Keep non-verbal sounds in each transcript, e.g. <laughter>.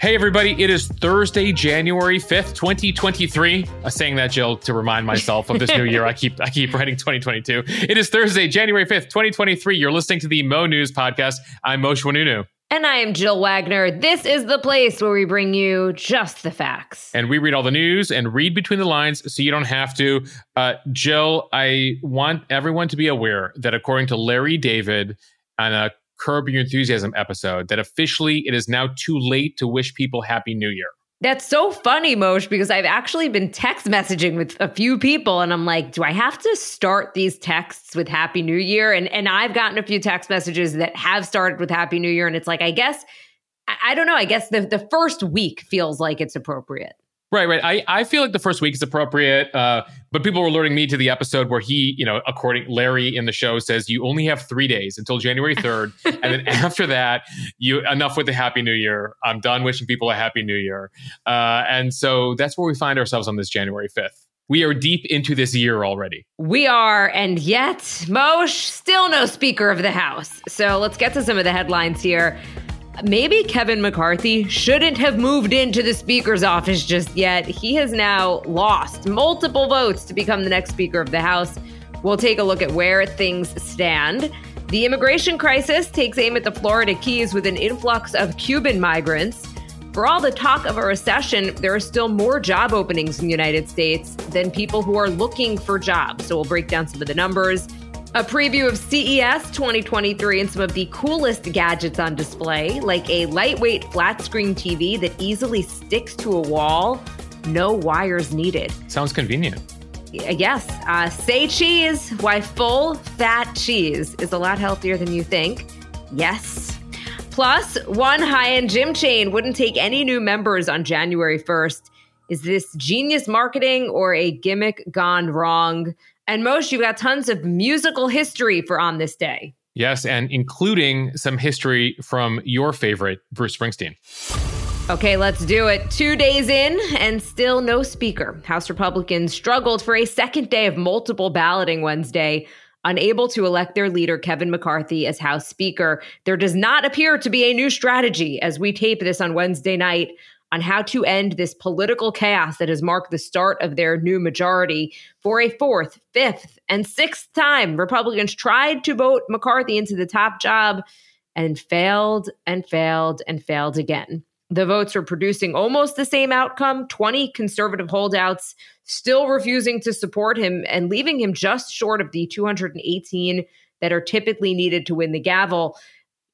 Hey, everybody, it is Thursday, January 5th, 2023. I'm saying that, Jill, to remind myself of this new year. I keep I keep writing 2022. It is Thursday, January 5th, 2023. You're listening to the Mo News Podcast. I'm Mosheh Oinounou. And I am Jill Wagner. This is the place where we bring you just the facts. And we read all the news and read between the lines so you don't have to. Uh, Jill, I want everyone to be aware that according to Larry David on a Curb Your Enthusiasm episode that officially it is now too late to wish people Happy New Year. That's so funny, Mosheh, because I've actually been text messaging with a few people and I'm like, do I have to start these texts with Happy New Year? And and I've gotten a few text messages that have started with Happy New Year. And it's like, I guess, I, I don't know, I guess the, the first week feels like it's appropriate. Right, right. I, I feel like the first week is appropriate, uh, but people were alerting me to the episode where he, you know, according Larry in the show says you only have three days until January third, <laughs> and then after that, you enough with the Happy New Year. I'm done wishing people a Happy New Year, uh, and so that's where we find ourselves on this January fifth. We are deep into this year already. We are, and yet, Mosh still no Speaker of the House. So let's get to some of the headlines here maybe Kevin McCarthy shouldn't have moved into the Speaker's office just yet. He has now lost multiple votes to become the next Speaker of the House. We'll take a look at where things stand. The immigration crisis takes aim at the Florida Keys with an influx of Cuban migrants. For all the talk of a recession, there are still more job openings in the United States than people who are looking for jobs. So we'll break down some of the numbers. A preview of CES 2023 and some of the coolest gadgets on display, like a lightweight flat screen TV that easily sticks to a wall, no wires needed. Sounds convenient. Yes. Uh, say cheese. Why full fat cheese is a lot healthier than you think. Yes. Plus, one high end gym chain wouldn't take any new members on January 1st. Is this genius marketing or a gimmick gone wrong? And Mosheh, you've got tons of musical history for On This Day. Yes, and including some history from your favorite, Bruce Springsteen. Okay, let's do it. Two days in and still no speaker. House Republicans struggled for a second day of multiple balloting Wednesday, unable to elect their leader, Kevin McCarthy, as House Speaker. There does not appear to be a new strategy as we tape this on Wednesday night on how to end this political chaos that has marked the start of their new majority. For a fourth, fifth, and sixth time, Republicans tried to vote McCarthy into the top job and failed and failed and failed again. The votes are producing almost the same outcome 20 conservative holdouts still refusing to support him and leaving him just short of the 218 that are typically needed to win the gavel.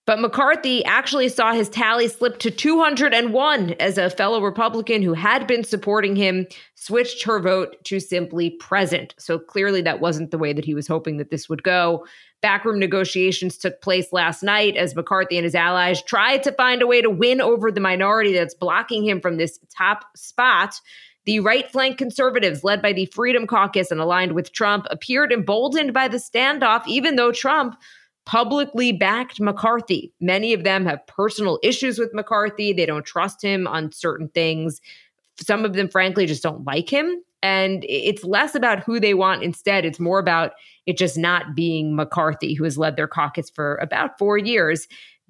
But McCarthy actually saw his tally slip to 201 as a fellow Republican who had been supporting him switched her vote to simply present. So clearly that wasn't the way that he was hoping that this would go. Backroom negotiations took place last night as McCarthy and his allies tried to find a way to win over the minority that's blocking him from this top spot. The right flank conservatives, led by the Freedom Caucus and aligned with Trump, appeared emboldened by the standoff, even though Trump publicly backed McCarthy. Many of them have personal issues with McCarthy. They don't trust him on certain things. Some of them, frankly, just don't like him. And it's less about who they want instead. It's more about it just not being McCarthy, who has led their caucus for about four years.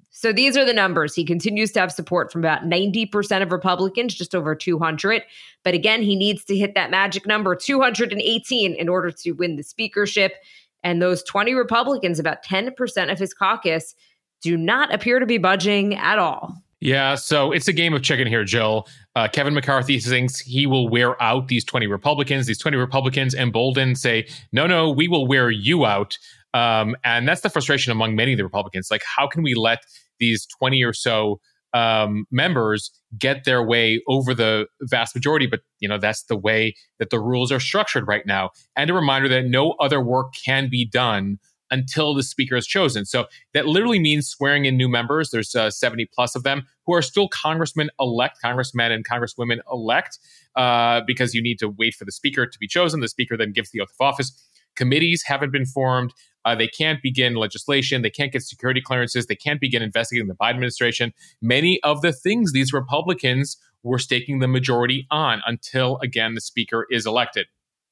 So these are the numbers. He continues to have support from about 90% of Republicans, just over 200. But again, he needs to hit that magic number, 218, in order to win the speakership. And those 20 Republicans, about 10% of his caucus, do not appear to be budging at all. Yeah, so it's a game of chicken here, Jill. Uh, Kevin McCarthy thinks he will wear out these 20 Republicans. These 20 Republicans emboldened say, no, no, we will wear you out. Um, and that's the frustration among many of the Republicans. Like, how can we let these 20 or so um, members get their way over the vast majority. But you know that's the way that the rules are structured right now. And a reminder that no other work can be done until the speaker is chosen. So that literally means swearing in new members. There's uh, 70 plus of them who are still congressmen elect, congressmen and congresswomen elect, uh, because you need to wait for the speaker to be chosen. The speaker then gives the oath of office. Committees haven't been formed. Uh, they can't begin legislation. They can't get security clearances. They can't begin investigating the Biden administration. Many of the things these Republicans were staking the majority on until, again, the speaker is elected.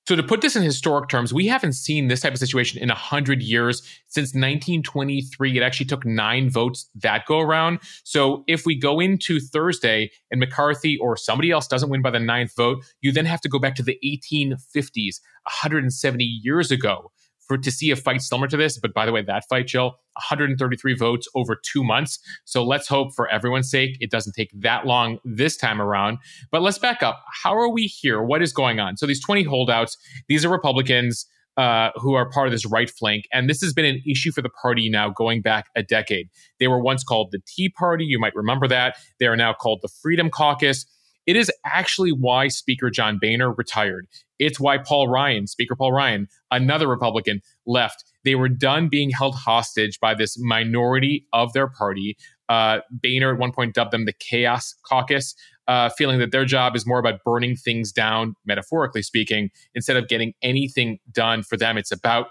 So to put this in historic terms, we haven't seen this type of situation in 100 years. Since 1923, it actually took nine votes that go around. So if we go into Thursday and McCarthy or somebody else doesn't win by the ninth vote, you then have to go back to the 1850s, 170 years ago for to see a fight similar to this. But by the way, that fight, Jill, 133 votes over two months. So let's hope for everyone's sake it doesn't take that long this time around. But let's back up. How are we here? What is going on? So these 20 holdouts, these are Republicans. Uh, who are part of this right flank. And this has been an issue for the party now going back a decade. They were once called the Tea Party. You might remember that. They are now called the Freedom Caucus. It is actually why Speaker John Boehner retired. It's why Paul Ryan, Speaker Paul Ryan, another Republican, left. They were done being held hostage by this minority of their party. Uh, Boehner at one point dubbed them the Chaos Caucus, uh, feeling that their job is more about burning things down, metaphorically speaking, instead of getting anything done for them. It's about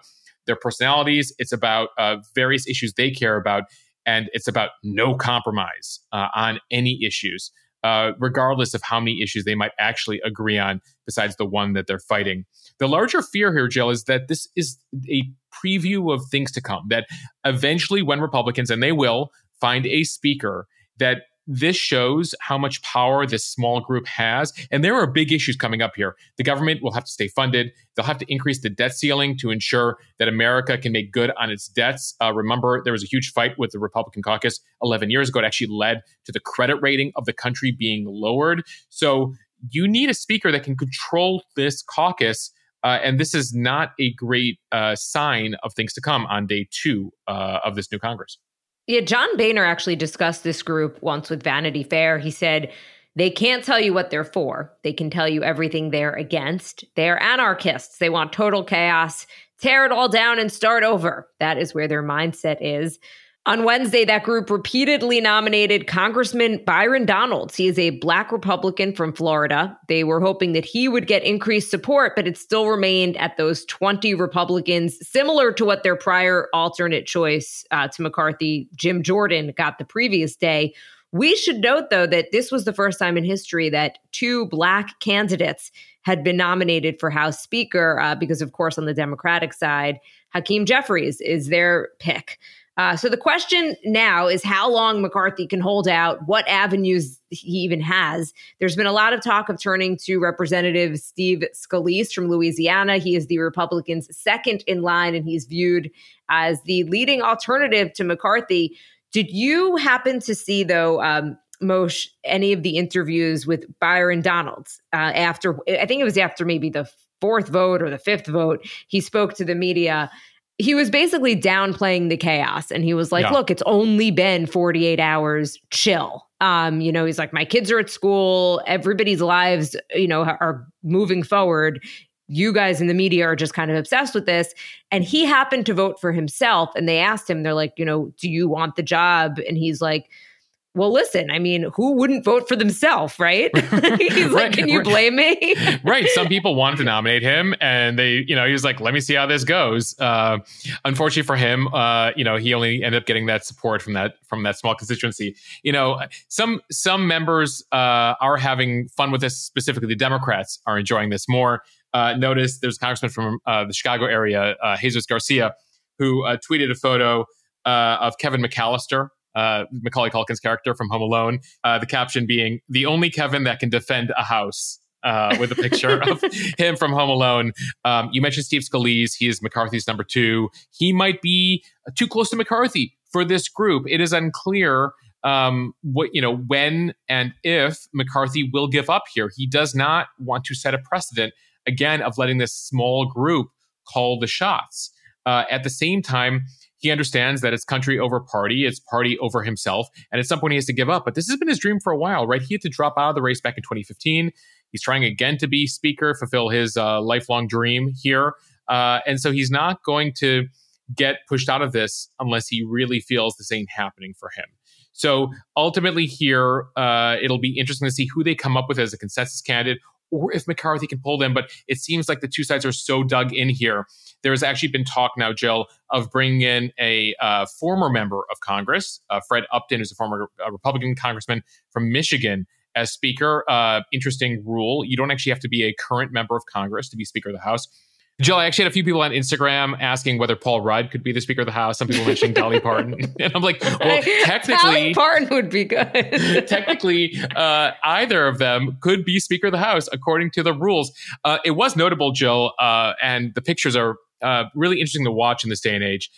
their personalities, it's about uh, various issues they care about, and it's about no compromise uh, on any issues uh, regardless of how many issues they might actually agree on, besides the one that they're fighting. The larger fear here, Jill, is that this is a preview of things to come. That eventually, when Republicans, and they will, find a speaker that this shows how much power this small group has. And there are big issues coming up here. The government will have to stay funded. They'll have to increase the debt ceiling to ensure that America can make good on its debts. Uh, remember, there was a huge fight with the Republican caucus 11 years ago. It actually led to the credit rating of the country being lowered. So you need a speaker that can control this caucus. Uh, and this is not a great uh, sign of things to come on day two uh, of this new Congress. Yeah, John Boehner actually discussed this group once with Vanity Fair. He said, they can't tell you what they're for. They can tell you everything they're against. They're anarchists. They want total chaos, tear it all down and start over. That is where their mindset is. On Wednesday, that group repeatedly nominated Congressman Byron Donalds. He is a black Republican from Florida. They were hoping that he would get increased support, but it still remained at those 20 Republicans, similar to what their prior alternate choice uh, to McCarthy, Jim Jordan, got the previous day. We should note, though, that this was the first time in history that two black candidates had been nominated for House Speaker, uh, because, of course, on the Democratic side, Hakeem Jeffries is their pick. Uh, so the question now is how long McCarthy can hold out, what avenues he even has. There's been a lot of talk of turning to Representative Steve Scalise from Louisiana. He is the Republicans' second in line, and he's viewed as the leading alternative to McCarthy. Did you happen to see, though, um, any of the interviews with Byron Donalds uh, after, I think it was after maybe the fourth vote or the fifth vote, he spoke to the media he was basically downplaying the chaos and he was like, yeah. look, it's only been 48 hours, chill. Um, you know, he's like, my kids are at school, everybody's lives, you know, are moving forward. You guys in the media are just kind of obsessed with this. And he happened to vote for himself. And they asked him, they're like, you know, do you want the job? And he's like, well, listen, I mean, who wouldn't vote for themselves, right? <laughs> <laughs> He's like, can you blame me? <laughs> right. Some people wanted to nominate him and they, you know, he was like, let me see how this goes. Uh, unfortunately for him, uh, you know, he only ended up getting that support from that, from that small constituency. You know, some, some members uh, are having fun with this, specifically the Democrats are enjoying this more. Uh, notice there's a congressman from uh, the Chicago area, uh, Jesus Garcia, who tweeted a photo of Kevin McAllister, uh, Macaulay Culkin's character from Home Alone. Uh, the caption being the only Kevin that can defend a house. Uh, with a picture of <laughs> him from Home Alone. Um, you mentioned Steve Scalise. He is McCarthy's number two. He might be too close to McCarthy for this group. It is unclear um, what you know when and if McCarthy will give up here. He does not want to set a precedent again of letting this small group call the shots. Uh, at the same time, he understands that it's country over party, it's party over himself, and at some point he has to give up. But this has been his dream for a while, right? He had to drop out of the race back in 2015. He's trying again to be speaker, fulfill his uh, lifelong dream here, uh, and so he's not going to get pushed out of this unless he really feels this ain't happening for him. So ultimately, here uh, it'll be interesting to see who they come up with as a consensus candidate or if McCarthy can pull them. But it seems like the two sides are so dug in here. There's actually been talk now, Jill, of bringing in a uh, former member of Congress, uh, Fred Upton, who's a former uh, Republican congressman from Michigan, as Speaker. Uh, interesting rule. You don't actually have to be a current member of Congress to be Speaker of the House. Jill, I actually had a few people on Instagram asking whether Paul Rudd could be the Speaker of the House. Some people mentioning Dolly <laughs> Parton, <laughs> and I'm like, well, technically, Dolly Parton would be good. <laughs> technically, uh, either of them could be Speaker of the House according to the rules. Uh, it was notable, Jill, uh, and the pictures are uh, really interesting to watch in this day and age.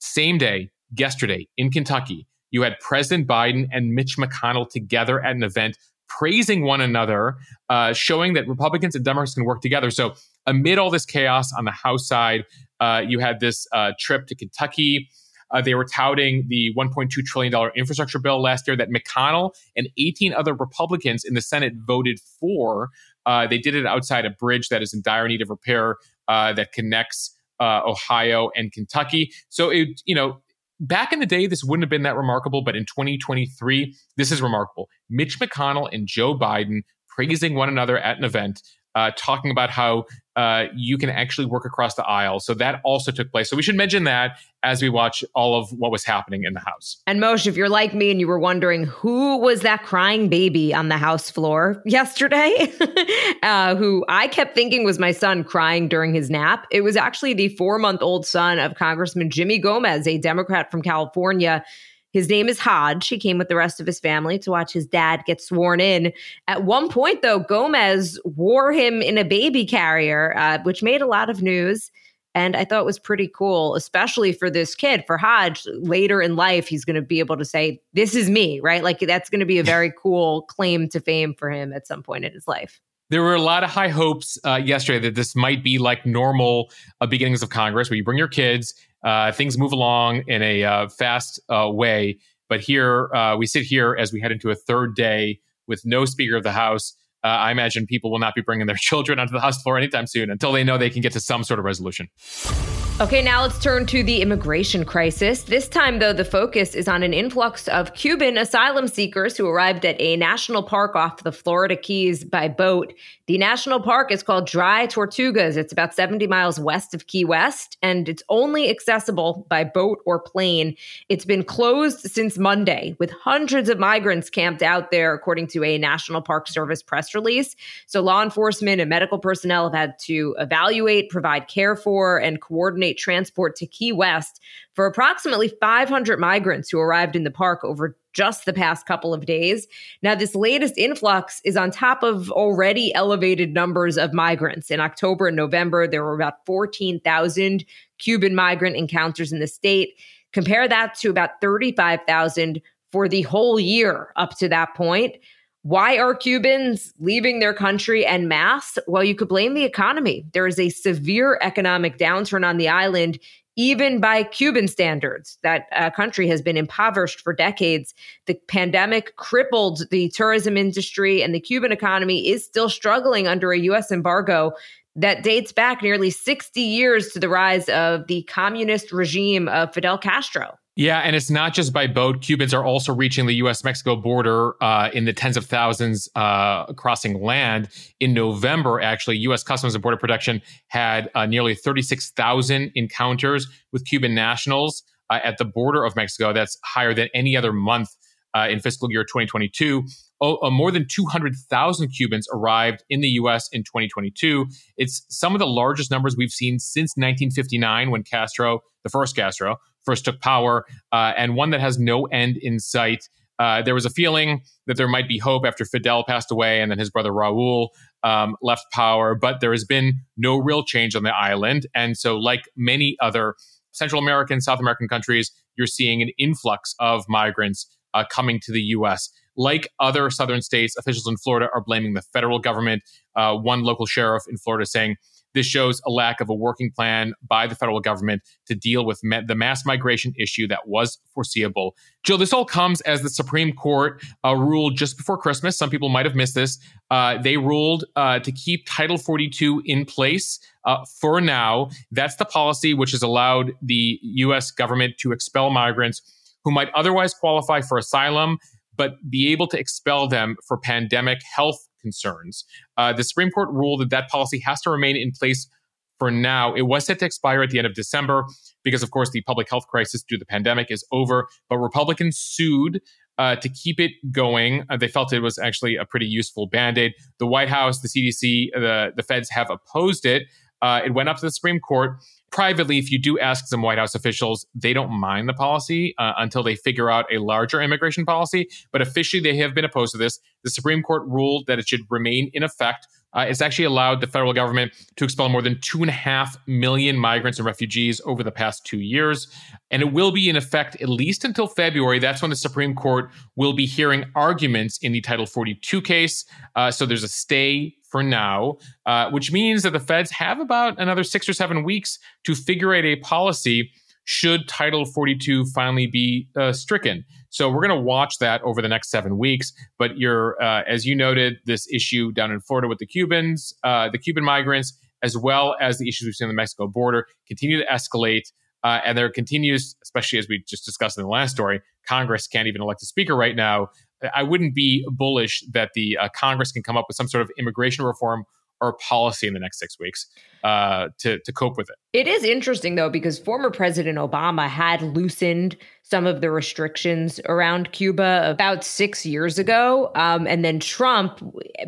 Same day, yesterday in Kentucky, you had President Biden and Mitch McConnell together at an event praising one another, uh, showing that Republicans and Democrats can work together. So, amid all this chaos on the House side, uh, you had this uh, trip to Kentucky. Uh, they were touting the $1.2 trillion infrastructure bill last year that McConnell and 18 other Republicans in the Senate voted for. Uh, they did it outside a bridge that is in dire need of repair uh, that connects Ohio and Kentucky. So, it, you know, back in the day, this wouldn't have been that remarkable, but in 2023, this is remarkable. Mitch McConnell and Joe Biden praising one another at an event, uh, talking about how uh, you can actually work across the aisle. So that also took place. So we should mention that as we watch all of what was happening in the House. And Mosheh, if you're like me and you were wondering who was that crying baby on the House floor <laughs> yesterday, <laughs> uh, who I kept thinking was my son crying during his nap, it was actually the four month old son of Congressman Jimmy Gomez, a Democrat from California his name is Hodge. He came with the rest of his family to watch his dad get sworn in. At one point, though, Gomez wore him in a baby carrier, uh, which made a lot of news. And I thought it was pretty cool, especially for this kid, for Hodge. Later in life, he's going to be able to say, This is me, right? Like that's going to be a very <laughs> cool claim to fame for him at some point in his life. There were a lot of high hopes uh, yesterday that this might be like normal uh, beginnings of Congress, where you bring your kids uh, things move along in a uh, fast uh, way. But here, uh, we sit here as we head into a third day with no Speaker of the House. Uh, I imagine people will not be bringing their <laughs> children onto the House floor anytime soon until they know they can get to some sort of resolution. Okay, now let's turn to the immigration crisis. This time, though, the focus is on an influx of Cuban asylum seekers who arrived at a national park off the Florida Keys by boat. The national park is called Dry Tortugas. It's about 70 miles west of Key West, and it's only accessible by boat or plane. It's been closed since Monday, with hundreds of migrants camped out there, according to a National Park Service press release. So, law enforcement and medical personnel have had to evaluate, provide care for, and coordinate coordinate transport to Key West for approximately 500 migrants who arrived in the park over just the past couple of days. Now, this latest influx is on top of already elevated numbers of migrants. In October and November, there were about 14,000 Cuban migrant encounters in the state. Compare that to about 35,000 for the whole year up to that point. Why are Cubans leaving their country en masse? Well, you could blame the economy. There is a severe economic downturn on the island, even by Cuban standards. That uh, country has been impoverished for decades. The pandemic crippled the tourism industry, and the Cuban economy is still struggling under a U.S. embargo that dates back nearly 60 years to the rise of the communist regime of Fidel Castro. Yeah, and it's not just by boat. Cubans are also reaching the U.S. Mexico border uh, in the tens of thousands uh, crossing land. In November, actually, U.S. Customs and Border Protection had uh, nearly 36,000 encounters with Cuban nationals uh, at the border of Mexico. That's higher than any other month uh, in fiscal year 2022. Oh, uh, more than 200,000 Cubans arrived in the U.S. in 2022. It's some of the largest numbers we've seen since 1959 when Castro, the first Castro, first took power, uh, and one that has no end in sight. Uh, there was a feeling that there might be hope after Fidel passed away and then his brother Raul um, left power, but there has been no real change on the island. And so, like many other Central American, South American countries, you're seeing an influx of migrants uh, coming to the U.S. Like other southern states, officials in Florida are blaming the federal government. Uh, one local sheriff in Florida saying this shows a lack of a working plan by the federal government to deal with the mass migration issue that was foreseeable. Jill, this all comes as the Supreme Court uh, ruled just before Christmas. Some people might have missed this. Uh, they ruled uh, to keep Title 42 in place uh, for now. That's the policy which has allowed the U.S. government to expel migrants who might otherwise qualify for asylum but be able to expel them for pandemic health concerns. Uh, the Supreme Court ruled that that policy has to remain in place for now. It was set to expire at the end of December because, of course, the public health crisis due to the pandemic is over. But Republicans sued uh, to keep it going. Uh, they felt it was actually a pretty useful band aid. The White House, the CDC, the, the feds have opposed it. Uh, it went up to the Supreme Court. Privately, if you do ask some White House officials, they don't mind the policy uh, until they figure out a larger immigration policy. But officially, they have been opposed to this. The Supreme Court ruled that it should remain in effect uh, it's actually allowed the federal government to expel more than two and a half million migrants and refugees over the past two years. And it will be in effect at least until February. That's when the Supreme Court will be hearing arguments in the Title 42 case. Uh, so there's a stay for now, uh, which means that the feds have about another six or seven weeks to figure out a policy should Title 42 finally be uh, stricken. So we're going to watch that over the next seven weeks. But you're, uh, as you noted, this issue down in Florida with the Cubans, uh, the Cuban migrants, as well as the issues we've seen on the Mexico border, continue to escalate. Uh, and there continues, especially as we just discussed in the last story, Congress can't even elect a speaker right now. I wouldn't be bullish that the uh, Congress can come up with some sort of immigration reform or policy in the next six weeks uh, to to cope with it. It is interesting though because former President Obama had loosened some of the restrictions around Cuba about six years ago, um, and then Trump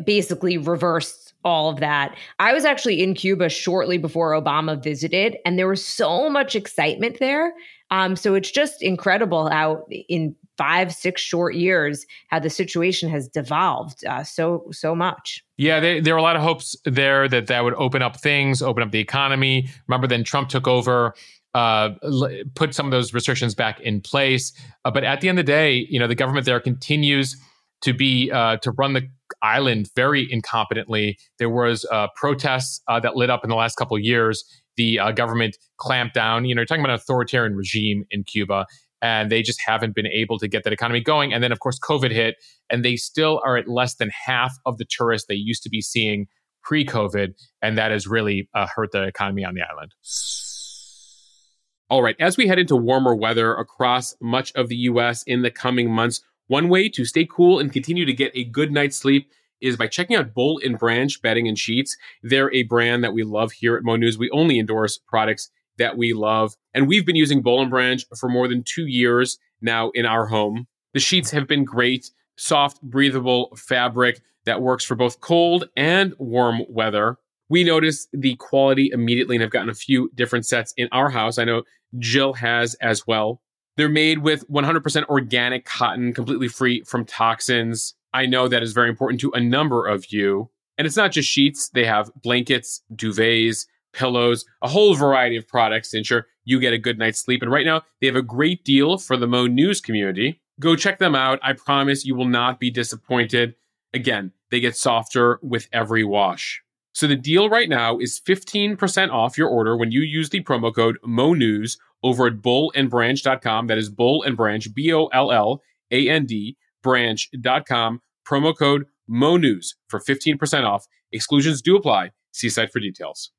basically reversed all of that. I was actually in Cuba shortly before Obama visited, and there was so much excitement there. Um, so it's just incredible how in five, six short years, how the situation has devolved uh, so so much. Yeah, they, there were a lot of hopes there that that would open up things, open up the economy. Remember, then Trump took over. Uh, put some of those restrictions back in place, uh, but at the end of the day, you know the government there continues to be uh, to run the island very incompetently. There was uh, protests uh, that lit up in the last couple of years. The government clamped down. You know, you're talking about an authoritarian regime in Cuba, and they just haven't been able to get that economy going. And then, of course, COVID hit, and they still are at less than half of the tourists they used to be seeing pre COVID. And that has really uh, hurt the economy on the island. All right, as we head into warmer weather across much of the US in the coming months, one way to stay cool and continue to get a good night's sleep is by checking out Boll and Branch bedding and sheets. They're a brand that we love here at Mo News. We only endorse products that we love. And we've been using Boll and Branch for more than two years now in our home. The sheets have been great, soft, breathable fabric that works for both cold and warm weather. We noticed the quality immediately and have gotten a few different sets in our house. I know Jill has as well. They're made with 100% organic cotton, completely free from toxins. I know that is very important to a number of you. And it's not just sheets, they have blankets, duvets, pillows, a whole variety of products to ensure you get a good night's sleep. And right now, they have a great deal for the Mo News community. Go check them out. I promise you will not be disappointed. Again, they get softer with every wash. So the deal right now is 15% off your order when you use the promo code MONEWS over at bollandbranch.com. That is Boll and Branch, B O L L A N D, branch.com. Promo code MONEWS for 15% off. Exclusions do apply. See site for details.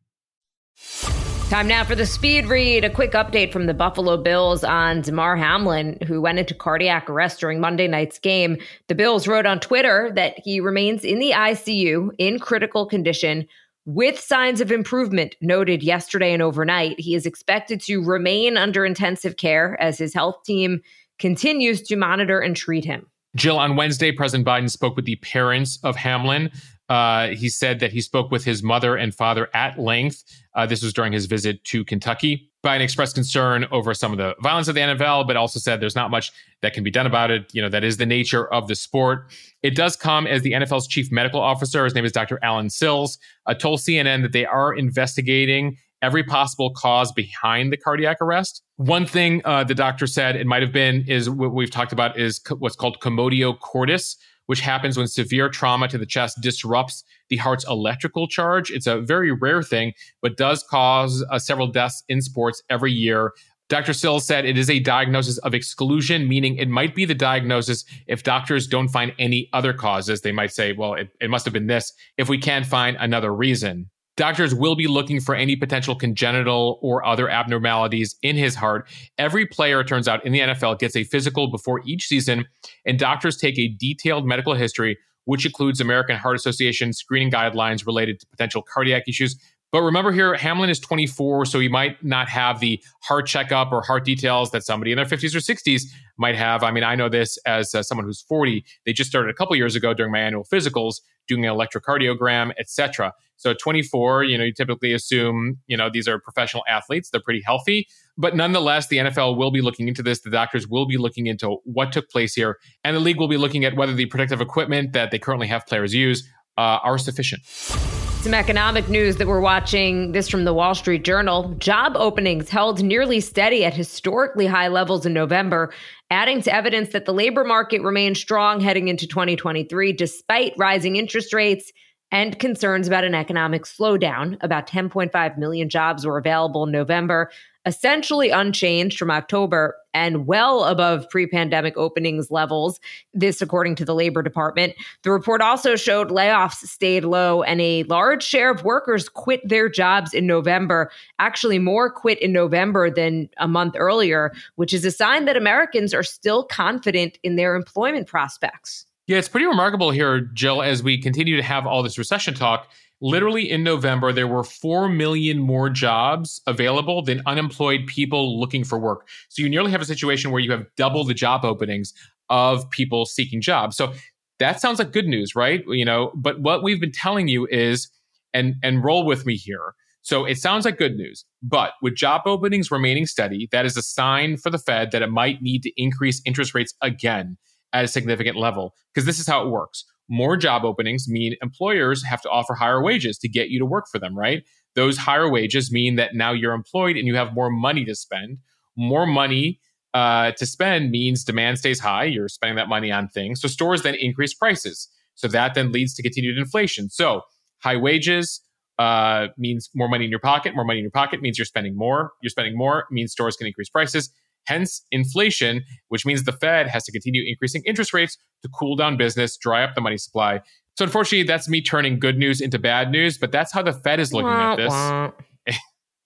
Time now for the speed read. A quick update from the Buffalo Bills on Damar Hamlin, who went into cardiac arrest during Monday night's game. The Bills wrote on Twitter that he remains in the ICU in critical condition with signs of improvement noted yesterday and overnight. He is expected to remain under intensive care as his health team continues to monitor and treat him. Jill, on Wednesday, President Biden spoke with the parents of Hamlin. Uh, he said that he spoke with his mother and father at length. Uh, this was during his visit to Kentucky. Biden expressed concern over some of the violence of the NFL, but also said there's not much that can be done about it. You know, that is the nature of the sport. It does come as the NFL's chief medical officer, his name is Dr. Alan Sills, uh, told CNN that they are investigating every possible cause behind the cardiac arrest. One thing uh, the doctor said it might have been is what we've talked about is co- what's called commotio cordis, which happens when severe trauma to the chest disrupts the heart's electrical charge. It's a very rare thing, but does cause uh, several deaths in sports every year. Dr. Sills said it is a diagnosis of exclusion, meaning it might be the diagnosis if doctors don't find any other causes. They might say, well, it, it must have been this if we can't find another reason. Doctors will be looking for any potential congenital or other abnormalities in his heart. Every player, turns out, in the NFL gets a physical before each season, and doctors take a detailed medical history, which includes American Heart Association screening guidelines related to potential cardiac issues. But remember here, Hamlin is 24, so he might not have the heart checkup or heart details that somebody in their 50s or 60s might have. I mean, I know this as uh, someone who's 40. They just started a couple years ago during my annual physicals doing an electrocardiogram, etc. So 24, you know, you typically assume, you know, these are professional athletes. They're pretty healthy. But nonetheless, the NFL will be looking into this. The doctors will be looking into what took place here. And the league will be looking at whether the protective equipment that they currently have players use uh, are sufficient. Some economic news that we're watching this from the Wall Street Journal. Job openings held nearly steady at historically high levels in November, adding to evidence that the labor market remains strong heading into 2023 despite rising interest rates and concerns about an economic slowdown. About 10.5 million jobs were available in November, essentially unchanged from October and well above pre pandemic openings levels. This, according to the Labor Department. The report also showed layoffs stayed low and a large share of workers quit their jobs in November. Actually, more quit in November than a month earlier, which is a sign that Americans are still confident in their employment prospects. Yeah, it's pretty remarkable here, Jill, as we continue to have all this recession talk. Literally in November, there were 4 million more jobs available than unemployed people looking for work. So you nearly have a situation where you have double the job openings of people seeking jobs. So that sounds like good news, right? You know, but what we've been telling you is, and and roll with me here. So it sounds like good news, but with job openings remaining steady, that is a sign for the Fed that it might need to increase interest rates again at a significant level. Because this is how it works. More job openings mean employers have to offer higher wages to get you to work for them, right? Those higher wages mean that now you're employed and you have more money to spend. More money uh, to spend means demand stays high. You're spending that money on things. So stores then increase prices. So that then leads to continued inflation. So high wages uh, means more money in your pocket. More money in your pocket means you're spending more. You're spending more means stores can increase prices hence inflation, which means the Fed has to continue increasing interest rates to cool down business, dry up the money supply. So, unfortunately, that's me turning good news into bad news, but that's how the Fed is looking at this.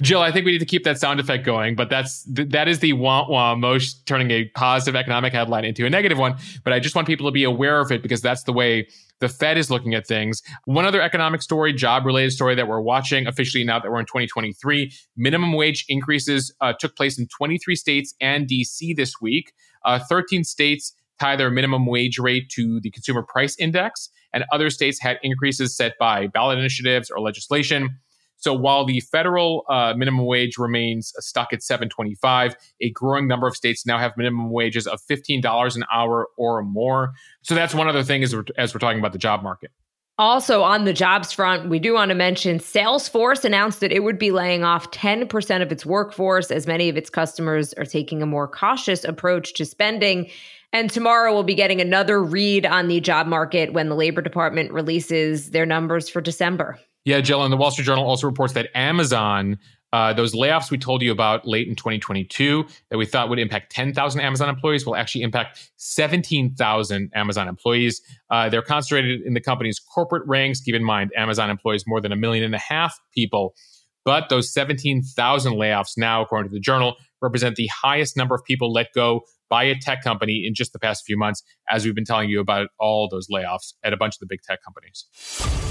Jill, I think we need to keep that sound effect going, but that's that is the wah wah Mosh turning a positive economic headline into a negative one. But I just want people to be aware of it because that's the way the Fed is looking at things. One other economic story, job related story that we're watching officially now that we're in 2023 minimum wage increases uh, took place in 23 states and DC this week. Uh, 13 states tie their minimum wage rate to the consumer price index, and other states had increases set by ballot initiatives or legislation. So while the federal uh, minimum wage remains stuck at 725, a growing number of states now have minimum wages of $15 an hour or more. So that's one other thing as we're, as we're talking about the job market. Also, on the jobs front, we do want to mention Salesforce announced that it would be laying off 10% of its workforce as many of its customers are taking a more cautious approach to spending. And tomorrow we'll be getting another read on the job market when the Labor Department releases their numbers for December. Yeah, Jill, and the Wall Street Journal also reports that Amazon, uh, those layoffs we told you about late in 2022 that we thought would impact 10,000 Amazon employees will actually impact 17,000 Amazon employees. Uh, they're concentrated in the company's corporate ranks. Keep in mind, Amazon employs more than a million and a half people. But those 17,000 layoffs now, according to the journal, represent the highest number of people let go by a tech company in just the past few months, as we've been telling you about all those layoffs at a bunch of the big tech companies.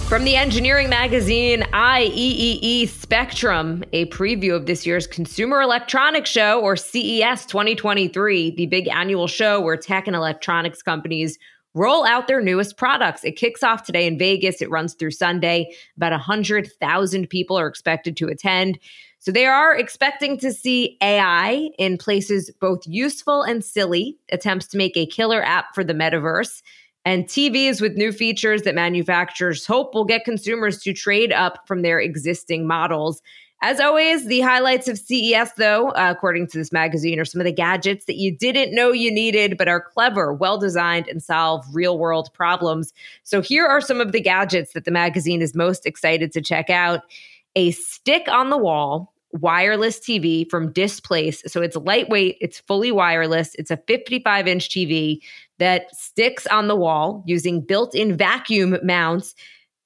From the engineering magazine IEEE Spectrum, a preview of this year's Consumer Electronics Show, or CES 2023, the big annual show where tech and electronics companies roll out their newest products. It kicks off today in Vegas. It runs through Sunday. About 100,000 people are expected to attend. So they are expecting to see AI in places both useful and silly, attempts to make a killer app for the metaverse, and TVs with new features that manufacturers hope will get consumers to trade up from their existing models. As always, the highlights of CES, though, uh, according to this magazine, are some of the gadgets that you didn't know you needed, but are clever, well designed, and solve real world problems. So here are some of the gadgets that the magazine is most excited to check out a stick on the wall wireless TV from Displace. So it's lightweight, it's fully wireless, it's a 55 inch TV that sticks on the wall using built in vacuum mounts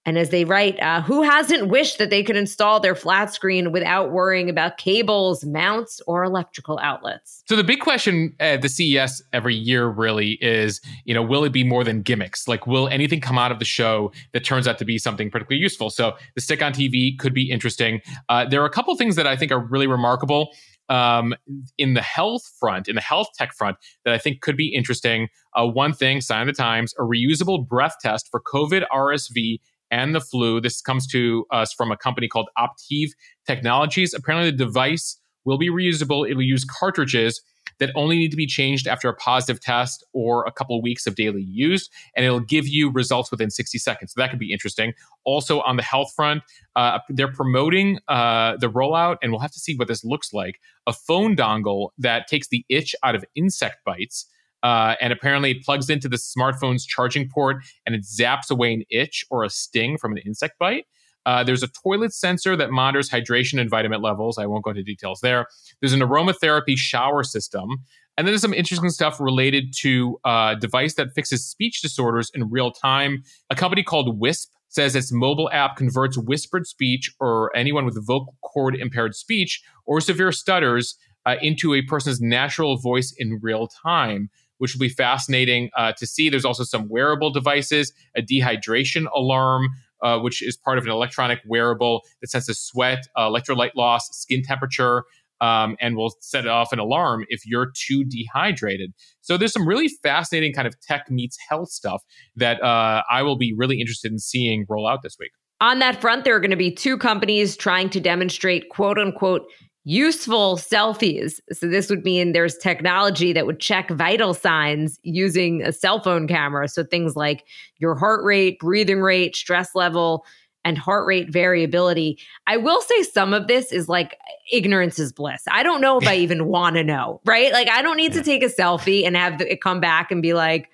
and as they write, uh, who hasn't wished that they could install their flat screen without worrying about cables, mounts, or electrical outlets? So the big question at the CES every year really is, you know, will it be more than gimmicks? Like, will anything come out of the show that turns out to be something particularly useful? So the stick on TV could be interesting. Uh, there are a couple things that I think are really remarkable. um, in the health front, in the health tech front, that I think could be interesting. Uh, one thing, sign of the times, a reusable breath test for COVID, RSV, and the flu. This comes to us from a company called Opteev Technologies. Apparently, the device will be reusable. It will use cartridges that only need to be changed after a positive test or a couple of weeks of daily use, and it'll give you results within 60 seconds. So that could be interesting. Also, on the health front, uh, they're promoting uh, the rollout, and we'll have to see what this looks like a phone dongle that takes the itch out of insect bites. Uh, and apparently it plugs into the smartphone's charging port and it zaps away an itch or a sting from an insect bite. Uh, there's a toilet sensor that monitors hydration and vitamin levels. I won't go into details there. There's an aromatherapy shower system. And then there's some interesting stuff related to a uh, device that fixes speech disorders in real time. A company called Whispp says its mobile app converts whispered speech or anyone with vocal cord impaired speech or severe stutters uh, into a person's natural voice in real time which will be fascinating uh, to see. There's also some wearable devices, a dehydration alarm, uh, which is part of an electronic wearable that senses sweat, uh, electrolyte loss, skin temperature, um, and will set off an alarm if you're too dehydrated. So there's some really fascinating kind of tech meets health stuff that uh, I will be really interested in seeing roll out this week. On that front, there are going to be two companies trying to demonstrate quote unquote useful selfies. So this would mean there's technology that would check vital signs using a cell phone camera. So things like your heart rate, breathing rate, stress level, and heart rate variability. I will say some of this is like ignorance is bliss. I don't know if I <laughs> even want to know, right? Like I don't need to take a selfie and have it come back and be like,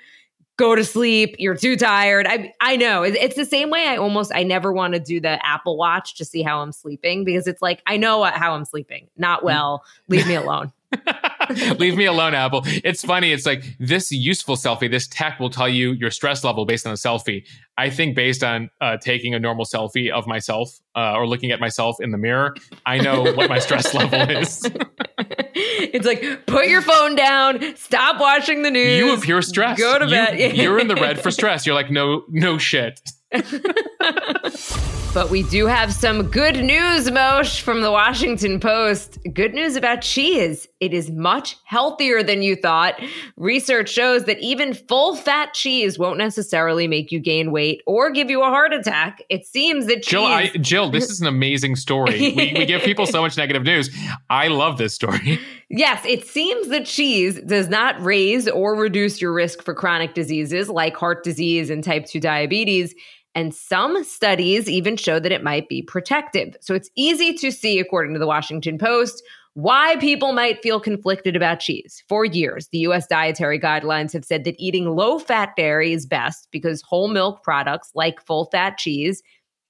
go to sleep you're too tired. I i know. It's the same way i almost i never want to do the apple watch to see how i'm sleeping because it's like i know how i'm sleeping. Not mm-hmm. well. Leave me alone <laughs> <laughs> Leave me alone, Apple. It's funny. It's like this useful selfie, this tech will tell you your stress level based on a selfie. I think based on uh, taking a normal selfie of myself uh, or looking at myself in the mirror, I know what my stress <laughs> level is. it's like put your phone down, stop watching the news. You appear stressed. Go to bed. You, you're in the red for <laughs> stress. You're like, no, no shit. <laughs> but we do have some good news, Mosh, from the Washington Post. Good news about cheese. It is much healthier than you thought. Research shows that even full fat cheese won't necessarily make you gain weight or give you a heart attack. It seems that cheese. Jill, I, Jill this <laughs> is an amazing story. we, we give people so much negative news. I love this story. Yes, it seems that cheese does not raise or reduce your risk for chronic diseases like heart disease and type 2 diabetes. And some studies even show that it might be protective. So it's easy to see, according to the Washington Post, why people might feel conflicted about cheese. For years, the US dietary guidelines have said that eating low fat dairy is best because whole milk products like full fat cheese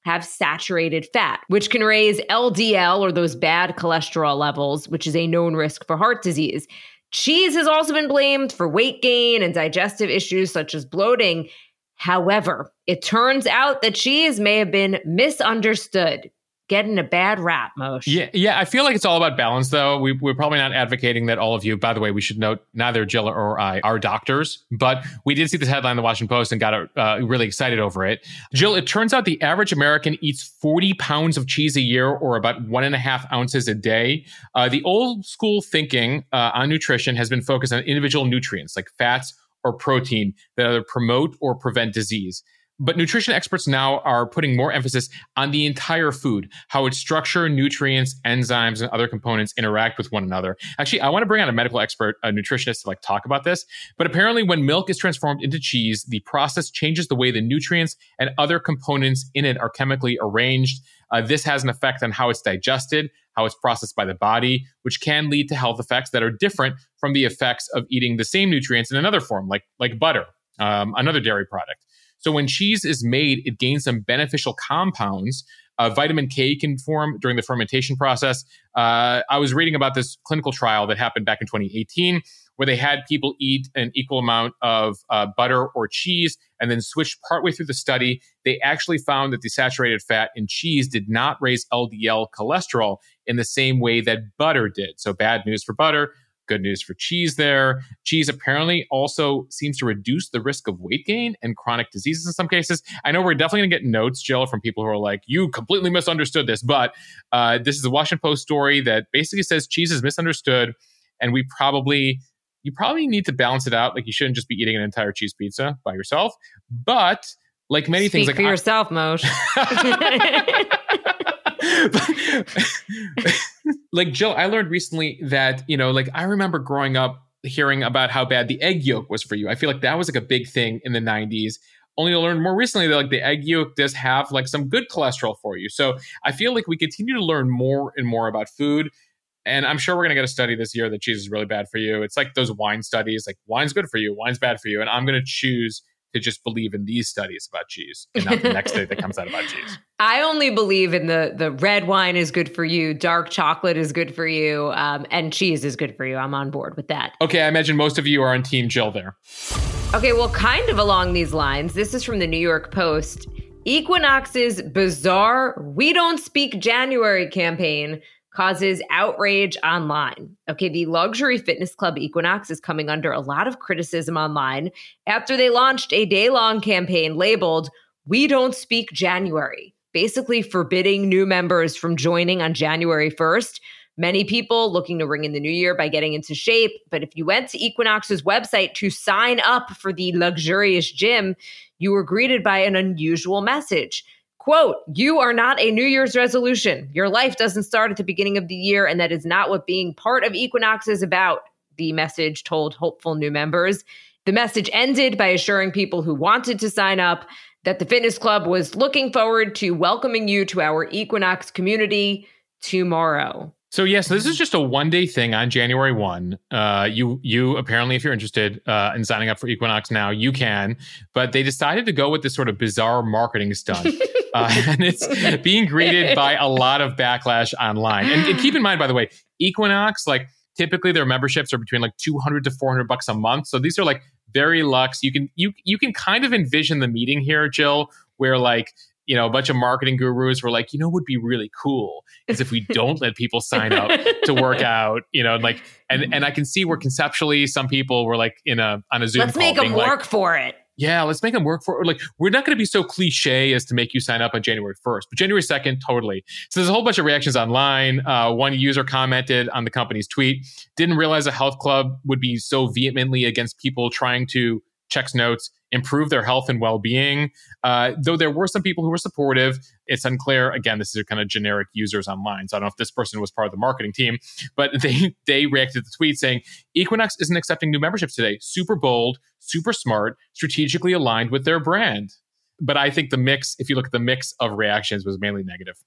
have saturated fat, which can raise LDL or those bad cholesterol levels, which is a known risk for heart disease. Cheese has also been blamed for weight gain and digestive issues such as bloating. However, it turns out that cheese may have been misunderstood getting a bad rap, Mosh. Yeah, yeah. I feel like it's all about balance, though. We, are probably not advocating that all of you. By the way, we should note neither Jill or I are doctors, but we did see this headline in the Washington Post and got uh, really excited over it. Jill, it turns out the average American eats 40 pounds of cheese a year, or about one and a half ounces a day. Uh, the old school thinking uh, on nutrition has been focused on individual nutrients like fats or protein that either promote or prevent disease. But nutrition experts now are putting more emphasis on the entire food, how its structure, nutrients, enzymes, and other components interact with one another. Actually, I want to bring on a medical expert, a nutritionist to like talk about this. But apparently, when milk is transformed into cheese, the process changes the way the nutrients and other components in it are chemically arranged. Uh, this has an effect on how it's digested, how it's processed by the body, which can lead to health effects that are different from the effects of eating the same nutrients in another form, like like butter, um, another dairy product. So when cheese is made, it gains some beneficial compounds. Uh, vitamin K can form during the fermentation process. Uh, I was reading about this clinical trial that happened back in 2018 where they had people eat an equal amount of uh, butter or cheese and then switched partway through the study. They actually found that the saturated fat in cheese did not raise LDL cholesterol in the same way that butter did. So, bad news for butter, Good news for cheese there. Cheese apparently also seems to reduce the risk of weight gain and chronic diseases in some cases. I know we're definitely going to get notes, Jill, from people who are like, you completely misunderstood this. But uh, this is a Washington Post story that basically says cheese is misunderstood. And we probably, you probably need to balance it out. Like you shouldn't just be eating an entire cheese pizza by yourself. But like many Speak things, like for I, yourself, Mosheh. <laughs> like Jill, I learned recently that, you know, like I remember growing up hearing about how bad the egg yolk was for you. I feel like that was like a big thing in the 90s. Only to learn more recently that like the egg yolk does have like some good cholesterol for you. So I feel like we continue to learn more and more about food. And I'm sure we're going to get a study this year that cheese is really bad for you. It's like those wine studies, like wine's good for you, wine's bad for you. And I'm going to choose to just believe in these studies about cheese and not the next day that comes out about cheese. <laughs> I only believe in the the red wine is good for you, dark chocolate is good for you, um, and cheese is good for you. I'm on board with that. Okay, I imagine most of you are on Team Jill there. Okay, well, kind of along these lines. This is from the New York Post. Equinox's bizarre "We Don't Speak January" campaign causes outrage online. Okay, the luxury fitness club Equinox is coming under a lot of criticism online after they launched a day long campaign labeled We Don't Speak January, basically forbidding new members from joining on January 1st. Many people looking to ring in the new year by getting into shape. But if you went to Equinox's website to sign up for the luxurious gym, you were greeted by an unusual message. Quote, you are not a New Year's resolution. Your life doesn't start at the beginning of the year, and that is not what being part of Equinox is about, the message told hopeful new members. The message ended by assuring people who wanted to sign up that the fitness club was looking forward to welcoming you to our Equinox community tomorrow. So yes, this is just a one day thing on January one. Uh, you you apparently, if you're interested uh, in signing up for Equinox now, you can. But they decided to go with this sort of bizarre marketing stunt, <laughs> uh, <laughs> and it's being greeted by a lot of backlash online. And, and keep in mind, by the way, Equinox like typically their memberships are between like 200 to 400 bucks a month. So these are like very luxe. You can you you can kind of envision the meeting here, Jill, where like you know, a bunch of marketing gurus were like, you know, would be really cool is if we don't let people sign up to work <laughs> out, you know, like, and and I can see where conceptually some people were like in a on a Zoom. Let's make them work for it. Yeah, let's make them work for. Like, we're not going to be so cliche as to make you sign up on January 1st, but January 2nd, totally. So there's a whole bunch of reactions online. Uh, one user commented on the company's tweet, didn't realize a health club would be so vehemently against people trying to checks notes, improve their health and well being. Uh, though there were some people who were supportive, it's unclear. Again, this is kind of generic users online. So I don't know if this person was part of the marketing team, but <laughs> they they reacted to the tweet saying Equinox isn't accepting new memberships today. Super bold, super smart, strategically aligned with their brand. But I think the mix, if you look at the mix of reactions, was mainly negative.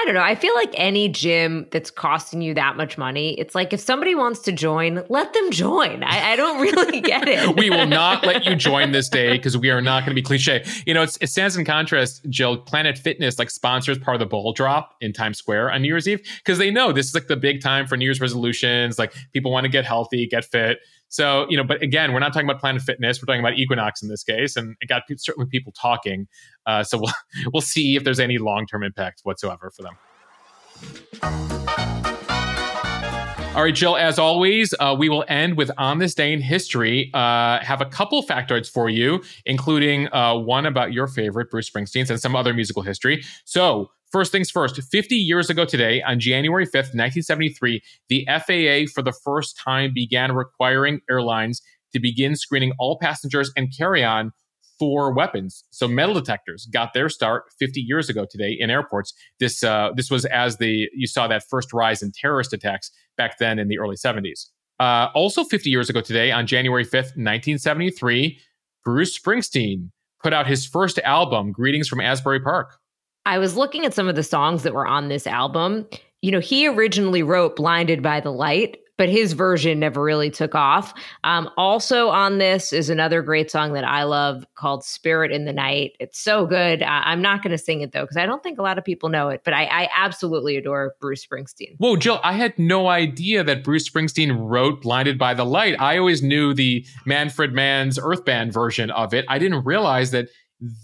I don't know. I feel like any gym that's costing you that much money, it's like if somebody wants to join, let them join. I, I don't really <laughs> get it. we will not let you join this day because we are not going to be cliche. You know, it stands in contrast, Jill. Planet Fitness like sponsors part of the ball drop in Times Square on New Year's Eve because they know this is like the big time for New Year's resolutions. Like people want to get healthy, get fit. So, you know, but again, we're not talking about Planet Fitness. We're talking about Equinox in this case, and it got certainly people talking. Uh, so <laughs> we'll we'll see if there's any long term impact whatsoever for them. All right, Jill, as always, uh, we will end with On This Day in History. Uh, have a couple factoids for you, including uh, one about your favorite, Bruce Springsteen, and some other musical history. So, First things first, 50 years ago today, on January 5th, 1973, the FAA for the first time began requiring airlines to begin screening all passengers and carry on for weapons. So metal detectors got their start 50 years ago today in airports. This uh, this was as the you saw that first rise in terrorist attacks back then in the early 70s. Uh, also 50 years ago today, on January 5th, 1973, Bruce Springsteen put out his first album, Greetings from Asbury Park. I was looking at some of the songs that were on this album. You know, he originally wrote Blinded by the Light, but his version never really took off. Um, also on this is another great song that I love called Spirit in the Night. It's so good. I- am not going to sing it though, because I don't think a lot of people know it, but I-, I absolutely adore Bruce Springsteen. Whoa, Jill, I had no idea that Bruce Springsteen wrote Blinded by the Light. I always knew the Manfred Mann's Earth Band version of it. I didn't realize that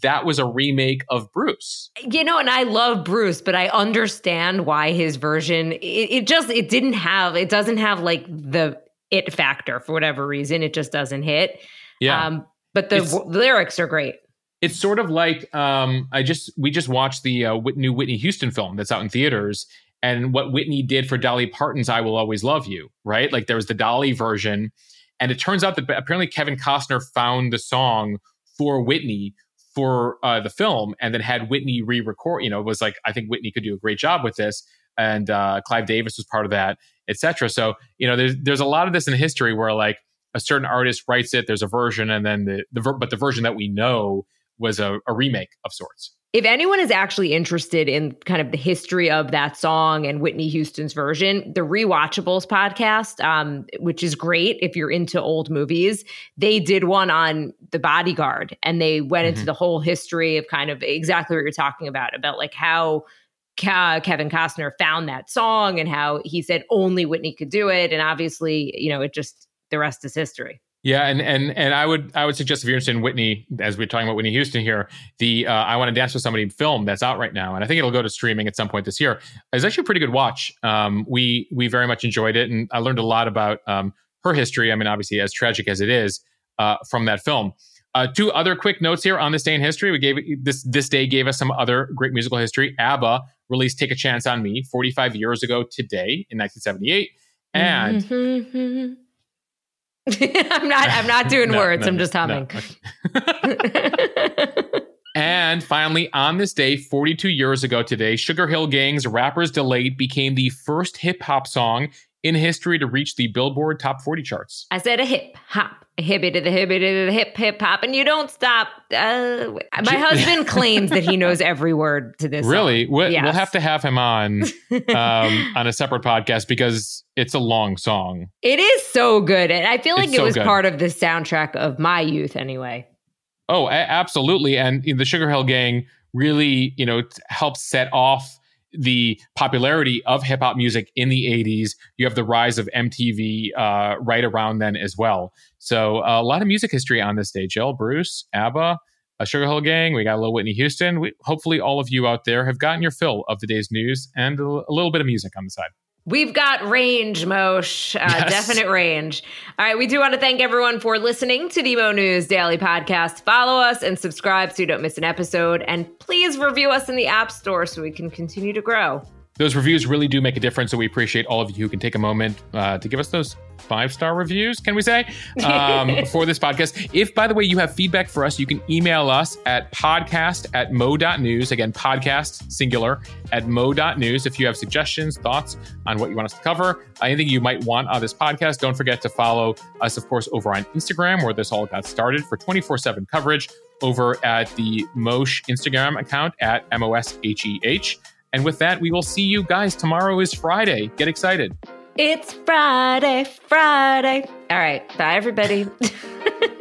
that was a remake of Bruce. You know, and I love Bruce, but I understand why his version it, it, just it didn't have it doesn't have like the it factor for whatever reason. It just doesn't hit. Yeah. Um, but the w- lyrics are great. It's sort of like um, I just we just watched the uh, new Whitney Houston film that's out in theaters, and what Whitney did for Dolly Parton's "I Will Always Love You." Right, like there was the Dolly version, and it turns out that apparently Kevin Costner found the song for Whitney for uh, the film, and then had Whitney re-record. You know, it was like I think Whitney could do a great job with this, and uh, Clive Davis was part of that, etc. So you know, there's there's a lot of this in history where like a certain artist writes it, there's a version, and then the the ver- but the version that we know was a, a remake of sorts. If anyone is actually interested in kind of the history of that song and Whitney Houston's version, the Rewatchables podcast, um, which is great if you're into old movies, they did one on The Bodyguard and they went mm-hmm. into the whole history of kind of exactly what you're talking about, about like how Kevin Costner found that song and how he said only Whitney could do it. And obviously, you know, it just, the rest is history. Yeah, and and and I would I would suggest if you're interested in Whitney, as we're talking about Whitney Houston here, the uh, I Want to Dance with Somebody film that's out right now, and I think it'll go to streaming at some point this year. It's actually a pretty good watch. Um, we we very much enjoyed it, and I learned a lot about um, her history. I mean, obviously, as tragic as it is, uh, from that film. Uh, two other quick notes here on this day in history. We gave this this day gave us some other great musical history. ABBA released "Take a Chance on Me" 45 years ago today in 1978, and. Mm-hmm. <laughs> I'm not. I'm not doing <laughs> no, words. No, I'm just humming. No. <laughs> and finally, on this day, 42 years ago today, Sugarhill Gang's "Rappers Delight" became the first hip hop song in history to reach the Billboard Top 40 charts. I said a hip hop, a hippie to the hippie to the hip hip hop, and you don't stop. Uh, my <laughs> husband claims that he knows every word to this. Really, we'll, yes. we'll have to have him on <laughs> um, on a separate podcast because it's a long song. It is so good, and I feel like it's it so was good. part of the soundtrack of my youth, anyway. Oh, a- absolutely, and the Sugarhill Gang really, you know, helps set off the popularity of hip hop music in the 80s. You have the rise of MTV uh, right around then as well. So uh, a lot of music history on this day. Jill, Bruce, ABBA, a Sugarhill Gang. We got a little Whitney Houston. We, hopefully, all of you out there have gotten your fill of the day's news and a little bit of music on the side. We've got range, Mosh. Uh, yes. Definite range. All right. We do want to thank everyone for listening to the Mo News Daily Podcast. Follow us and subscribe so you don't miss an episode. And please review us in the App Store so we can continue to grow those reviews really do make a difference. So we appreciate all of you who can take a moment uh, to give us those five star reviews, can we say, <laughs> um, for this podcast. If, by the way, you have feedback for us, you can email us at podcast at mo.news. Again, podcast singular at mo.news. If you have suggestions, thoughts on what you want us to cover, anything you might want on this podcast, don't forget to follow us, of course, over on Instagram, where this all got started for 24 7 coverage over at the Mosh Instagram account at M O S H E H. And with that, we will see you guys. Tomorrow is Friday. Get excited. It's Friday, Friday. All right. Bye, everybody. <laughs>